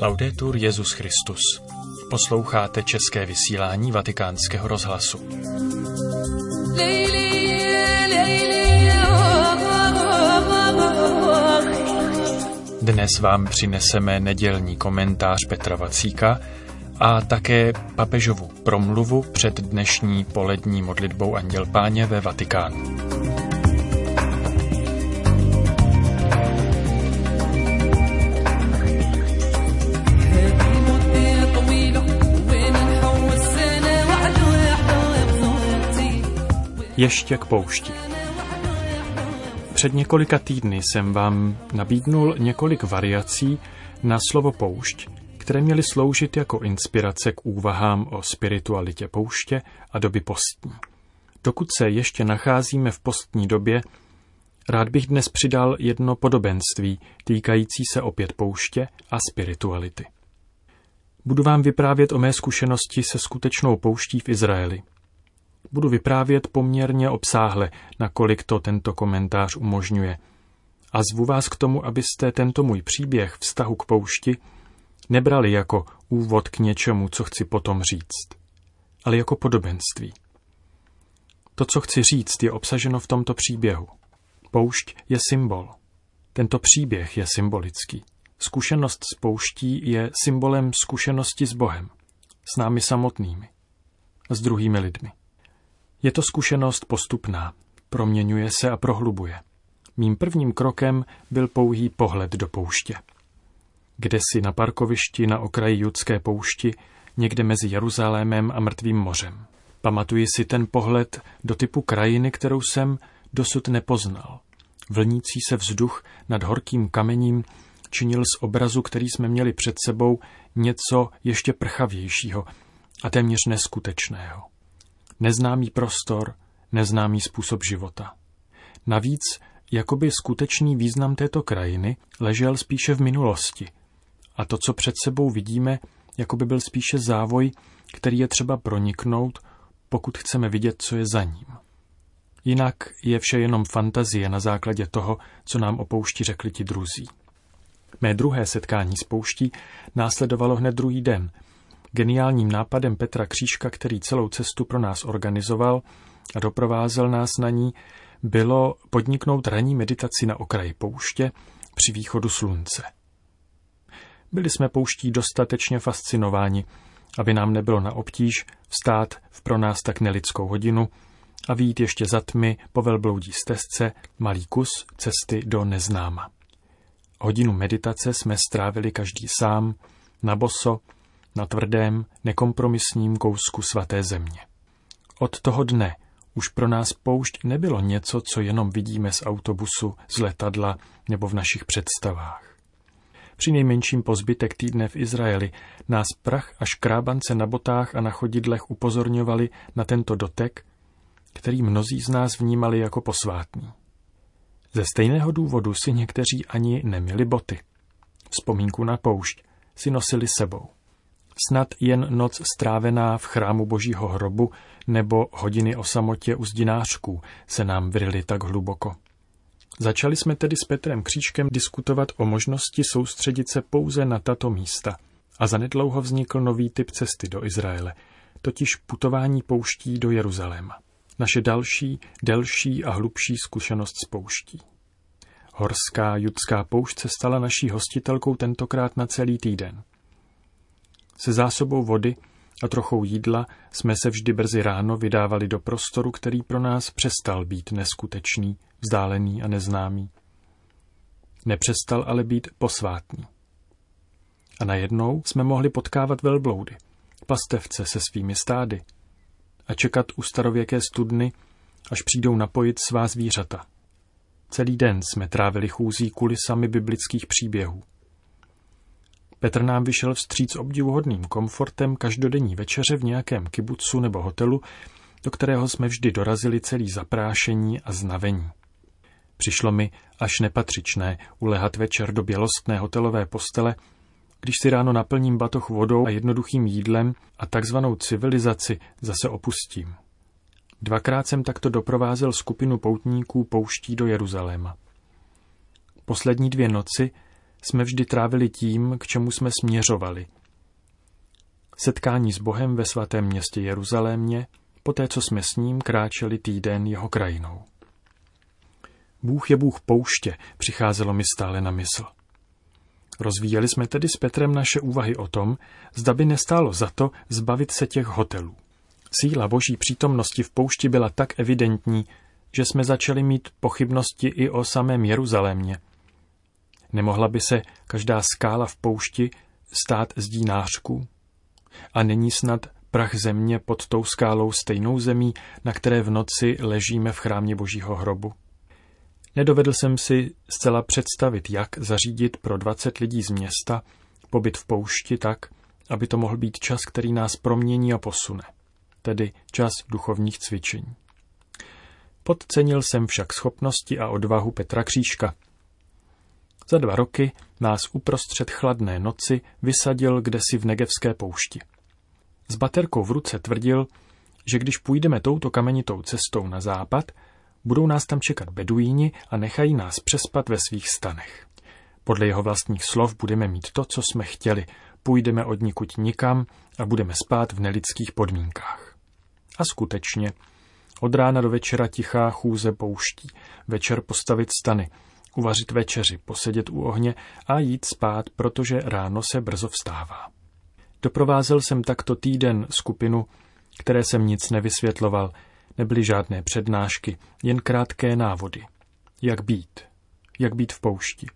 Laudetur Jezus Christus. Posloucháte české vysílání Vatikánského rozhlasu. Dnes vám přineseme nedělní komentář Petra Vacíka a také papežovu promluvu před dnešní polední modlitbou Anděl Páně ve Vatikánu. Ještě k poušti. Před několika týdny jsem vám nabídnul několik variací na slovo poušť, které měly sloužit jako inspirace k úvahám o spiritualitě pouště a doby postní. Dokud se ještě nacházíme v postní době, rád bych dnes přidal jedno podobenství týkající se opět pouště a spirituality. Budu vám vyprávět o mé zkušenosti se skutečnou pouští v Izraeli – Budu vyprávět poměrně obsáhle, nakolik to tento komentář umožňuje. A zvu vás k tomu, abyste tento můj příběh vztahu k poušti nebrali jako úvod k něčemu, co chci potom říct, ale jako podobenství. To, co chci říct, je obsaženo v tomto příběhu. Poušť je symbol. Tento příběh je symbolický. Zkušenost s pouští je symbolem zkušenosti s Bohem, s námi samotnými, s druhými lidmi. Je to zkušenost postupná, proměňuje se a prohlubuje. Mým prvním krokem byl pouhý pohled do pouště. Kde si na parkovišti na okraji judské poušti, někde mezi Jeruzalémem a Mrtvým mořem. Pamatuji si ten pohled do typu krajiny, kterou jsem dosud nepoznal. Vlnící se vzduch nad horkým kamením činil z obrazu, který jsme měli před sebou, něco ještě prchavějšího a téměř neskutečného neznámý prostor, neznámý způsob života. Navíc, jakoby skutečný význam této krajiny ležel spíše v minulosti. A to, co před sebou vidíme, jako by byl spíše závoj, který je třeba proniknout, pokud chceme vidět, co je za ním. Jinak je vše jenom fantazie na základě toho, co nám o poušti řekli ti druzí. Mé druhé setkání s pouští následovalo hned druhý den – Geniálním nápadem Petra Křížka, který celou cestu pro nás organizoval a doprovázel nás na ní, bylo podniknout ranní meditaci na okraji pouště při východu slunce. Byli jsme pouští dostatečně fascinováni, aby nám nebylo na obtíž vstát v pro nás tak nelidskou hodinu a výjít ještě za tmy po velbloudí stezce malý kus cesty do neznáma. Hodinu meditace jsme strávili každý sám, na boso, na tvrdém, nekompromisním kousku svaté země. Od toho dne už pro nás poušť nebylo něco, co jenom vidíme z autobusu, z letadla nebo v našich představách. Při nejmenším pozbytek týdne v Izraeli nás prach a škrábance na botách a na chodidlech upozorňovali na tento dotek, který mnozí z nás vnímali jako posvátný. Ze stejného důvodu si někteří ani neměli boty. Vzpomínku na poušť si nosili sebou snad jen noc strávená v chrámu božího hrobu nebo hodiny o samotě u zdinářků se nám vryly tak hluboko. Začali jsme tedy s Petrem Křížkem diskutovat o možnosti soustředit se pouze na tato místa a zanedlouho vznikl nový typ cesty do Izraele, totiž putování pouští do Jeruzaléma. Naše další, delší a hlubší zkušenost s pouští. Horská judská poušť se stala naší hostitelkou tentokrát na celý týden. Se zásobou vody a trochou jídla jsme se vždy brzy ráno vydávali do prostoru, který pro nás přestal být neskutečný, vzdálený a neznámý. Nepřestal ale být posvátný. A najednou jsme mohli potkávat velbloudy, pastevce se svými stády a čekat u starověké studny, až přijdou napojit svá zvířata. Celý den jsme trávili chůzí kulisami biblických příběhů. Petr nám vyšel vstříc obdivuhodným komfortem každodenní večeře v nějakém kibucu nebo hotelu, do kterého jsme vždy dorazili celý zaprášení a znavení. Přišlo mi až nepatřičné ulehat večer do bělostné hotelové postele, když si ráno naplním batoh vodou a jednoduchým jídlem a takzvanou civilizaci zase opustím. Dvakrát jsem takto doprovázel skupinu poutníků pouští do Jeruzaléma. Poslední dvě noci jsme vždy trávili tím, k čemu jsme směřovali. Setkání s Bohem ve svatém městě Jeruzalémě, poté co jsme s ním kráčeli týden jeho krajinou. Bůh je Bůh pouště, přicházelo mi stále na mysl. Rozvíjeli jsme tedy s Petrem naše úvahy o tom, zda by nestálo za to zbavit se těch hotelů. Síla boží přítomnosti v poušti byla tak evidentní, že jsme začali mít pochybnosti i o samém Jeruzalémě. Nemohla by se každá skála v poušti stát zdí nářků? A není snad prach země pod tou skálou stejnou zemí, na které v noci ležíme v chrámě božího hrobu? Nedovedl jsem si zcela představit, jak zařídit pro 20 lidí z města pobyt v poušti tak, aby to mohl být čas, který nás promění a posune, tedy čas duchovních cvičení. Podcenil jsem však schopnosti a odvahu Petra Křížka. Za dva roky nás uprostřed chladné noci vysadil kdesi v Negevské poušti. S baterkou v ruce tvrdil, že když půjdeme touto kamenitou cestou na západ, budou nás tam čekat beduíni a nechají nás přespat ve svých stanech. Podle jeho vlastních slov budeme mít to, co jsme chtěli, půjdeme od nikud nikam a budeme spát v nelidských podmínkách. A skutečně, od rána do večera tichá chůze pouští, večer postavit stany, uvařit večeři, posedět u ohně a jít spát, protože ráno se brzo vstává. Doprovázel jsem takto týden skupinu, které jsem nic nevysvětloval, nebyly žádné přednášky, jen krátké návody. Jak být? Jak být v poušti?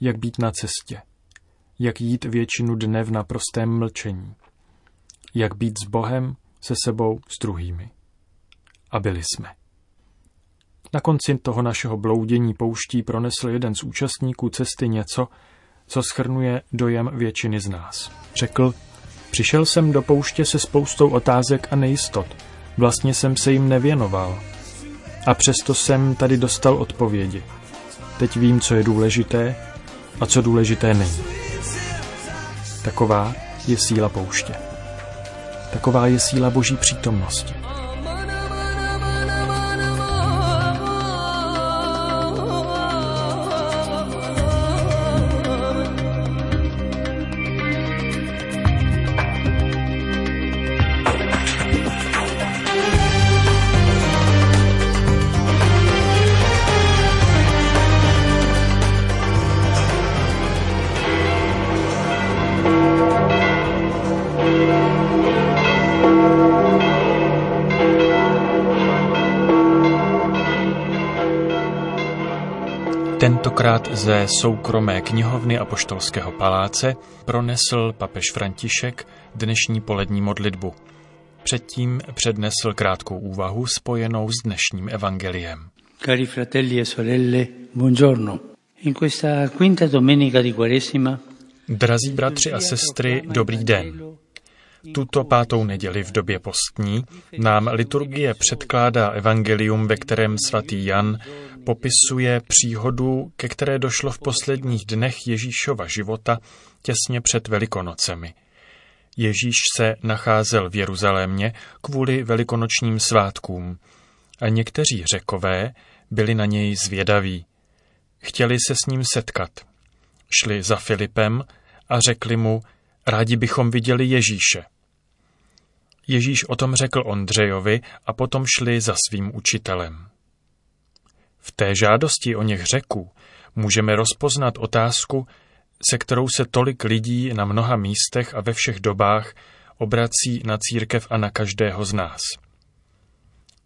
Jak být na cestě? Jak jít většinu dne v naprostém mlčení? Jak být s Bohem, se sebou, s druhými? A byli jsme. Na konci toho našeho bloudění pouští pronesl jeden z účastníků cesty něco, co schrnuje dojem většiny z nás. Řekl, přišel jsem do pouště se spoustou otázek a nejistot, Vlastně jsem se jim nevěnoval. A přesto jsem tady dostal odpovědi. Teď vím, co je důležité a co důležité není. Taková je síla pouště. Taková je síla boží přítomnosti. Tentokrát ze soukromé knihovny Apoštolského paláce pronesl papež František dnešní polední modlitbu. Předtím přednesl krátkou úvahu spojenou s dnešním evangeliem. Cari fratelli e sorelle, buongiorno. In questa quinta domenica di Quaresima Drazí bratři a sestry, dobrý den. Tuto pátou neděli v době postní nám liturgie předkládá evangelium, ve kterém svatý Jan popisuje příhodu, ke které došlo v posledních dnech Ježíšova života těsně před Velikonocemi. Ježíš se nacházel v Jeruzalémě kvůli velikonočním svátkům a někteří řekové byli na něj zvědaví. Chtěli se s ním setkat. Šli za Filipem a řekli mu, rádi bychom viděli Ježíše. Ježíš o tom řekl Ondřejovi a potom šli za svým učitelem. V té žádosti o něch řeků můžeme rozpoznat otázku, se kterou se tolik lidí na mnoha místech a ve všech dobách obrací na církev a na každého z nás.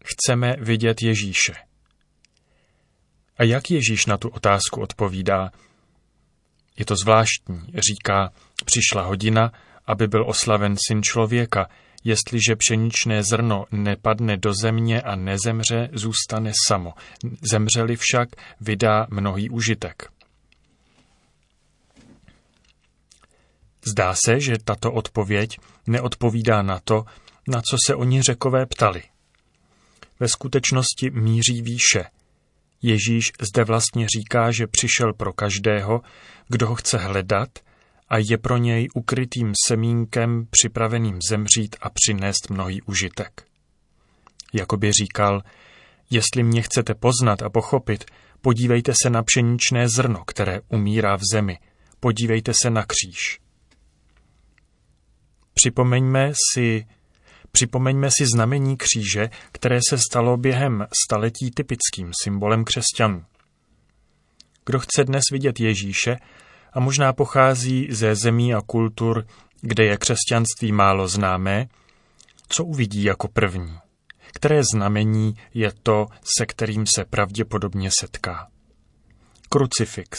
Chceme vidět Ježíše. A jak Ježíš na tu otázku odpovídá? Je to zvláštní, říká, přišla hodina, aby byl oslaven syn člověka, Jestliže pšeničné zrno nepadne do země a nezemře, zůstane samo. Zemřeli však, vydá mnohý užitek. Zdá se, že tato odpověď neodpovídá na to, na co se oni řekové ptali. Ve skutečnosti míří výše. Ježíš zde vlastně říká, že přišel pro každého, kdo ho chce hledat a je pro něj ukrytým semínkem připraveným zemřít a přinést mnohý užitek. Jakoby říkal, jestli mě chcete poznat a pochopit, podívejte se na pšeničné zrno, které umírá v zemi, podívejte se na kříž. Připomeňme si, připomeňme si znamení kříže, které se stalo během staletí typickým symbolem křesťanů. Kdo chce dnes vidět Ježíše a možná pochází ze zemí a kultur, kde je křesťanství málo známé, co uvidí jako první? Které znamení je to, se kterým se pravděpodobně setká? Krucifix.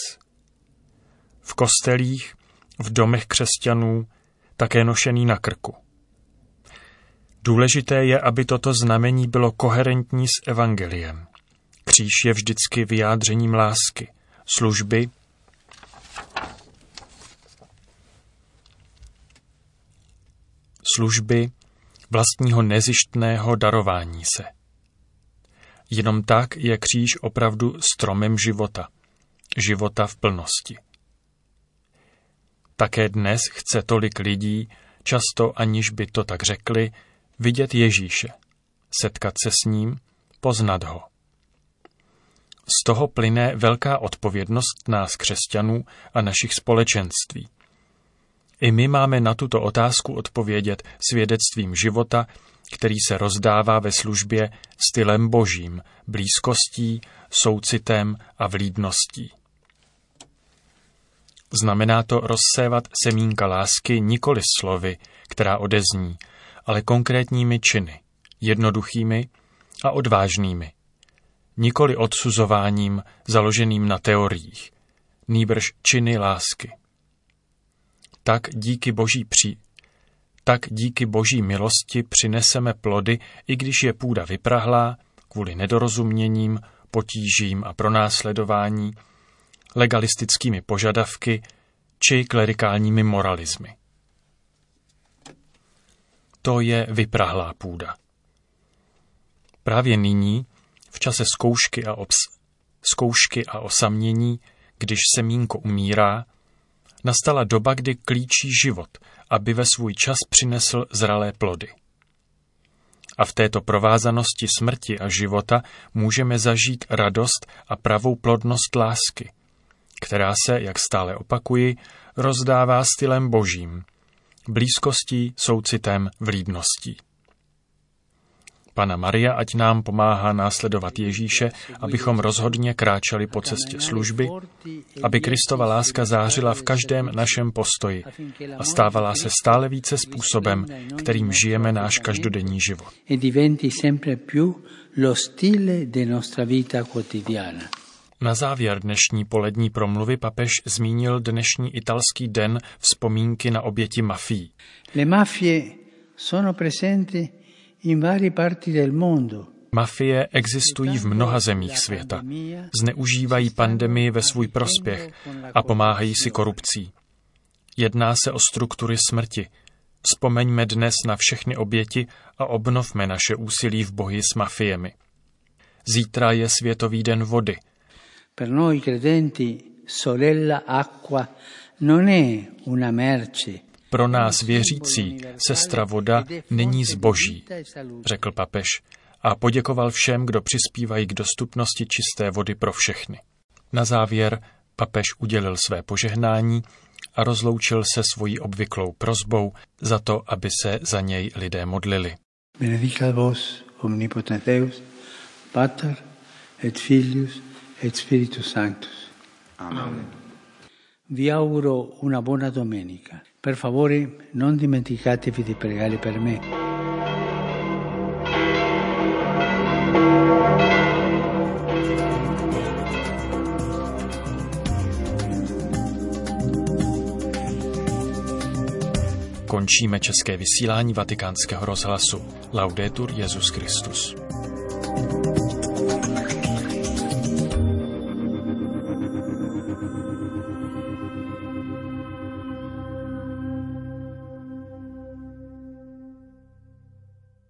V kostelích, v domech křesťanů, také nošený na krku. Důležité je, aby toto znamení bylo koherentní s evangeliem. Kříž je vždycky vyjádřením lásky, služby, služby, vlastního nezištného darování se. Jenom tak je kříž opravdu stromem života, života v plnosti. Také dnes chce tolik lidí, často aniž by to tak řekli, vidět Ježíše, setkat se s ním, poznat ho. Z toho plyne velká odpovědnost nás křesťanů a našich společenství. I my máme na tuto otázku odpovědět svědectvím života, který se rozdává ve službě stylem božím, blízkostí, soucitem a vlídností. Znamená to rozsévat semínka lásky nikoli slovy, která odezní, ale konkrétními činy, jednoduchými a odvážnými. Nikoli odsuzováním založeným na teoriích, nýbrž činy lásky. Tak díky boží při... tak díky boží milosti přineseme plody, i když je půda vyprahlá, kvůli nedorozuměním, potížím a pronásledování, legalistickými požadavky či klerikálními moralismy. To je vyprahlá půda. Právě nyní, v čase zkoušky a, obs, zkoušky a osamění, když semínko umírá, nastala doba, kdy klíčí život, aby ve svůj čas přinesl zralé plody. A v této provázanosti smrti a života můžeme zažít radost a pravou plodnost lásky, která se, jak stále opakuji, rozdává stylem božím, blízkostí, soucitem, vlídností. Pana Maria ať nám pomáhá následovat Ježíše, abychom rozhodně kráčeli po cestě služby, aby Kristova láska zářila v každém našem postoji a stávala se stále více způsobem, kterým žijeme náš každodenní život. Na závěr dnešní polední promluvy papež zmínil dnešní italský den vzpomínky na oběti mafií. Le mafie sono presenti Mafie existují v mnoha zemích světa. Zneužívají pandemii ve svůj prospěch a pomáhají si korupcí. Jedná se o struktury smrti. Vzpomeňme dnes na všechny oběti a obnovme naše úsilí v boji s mafiemi. Zítra je Světový den vody – Per noi credenti sorella acqua non è una merce. Pro nás věřící sestra voda není zboží, řekl papež a poděkoval všem, kdo přispívají k dostupnosti čisté vody pro všechny. Na závěr papež udělil své požehnání a rozloučil se svojí obvyklou prozbou za to, aby se za něj lidé modlili. Benedicat vos, omnipotens Deus, Pater et Filius et Spiritus Sanctus. Amen. Vi auguro una buona domenica. Per favore non dimenticatevi di pregare per me. Končíme české vysílání vatikánského rozhlasu. Laudetur Jezus Christus.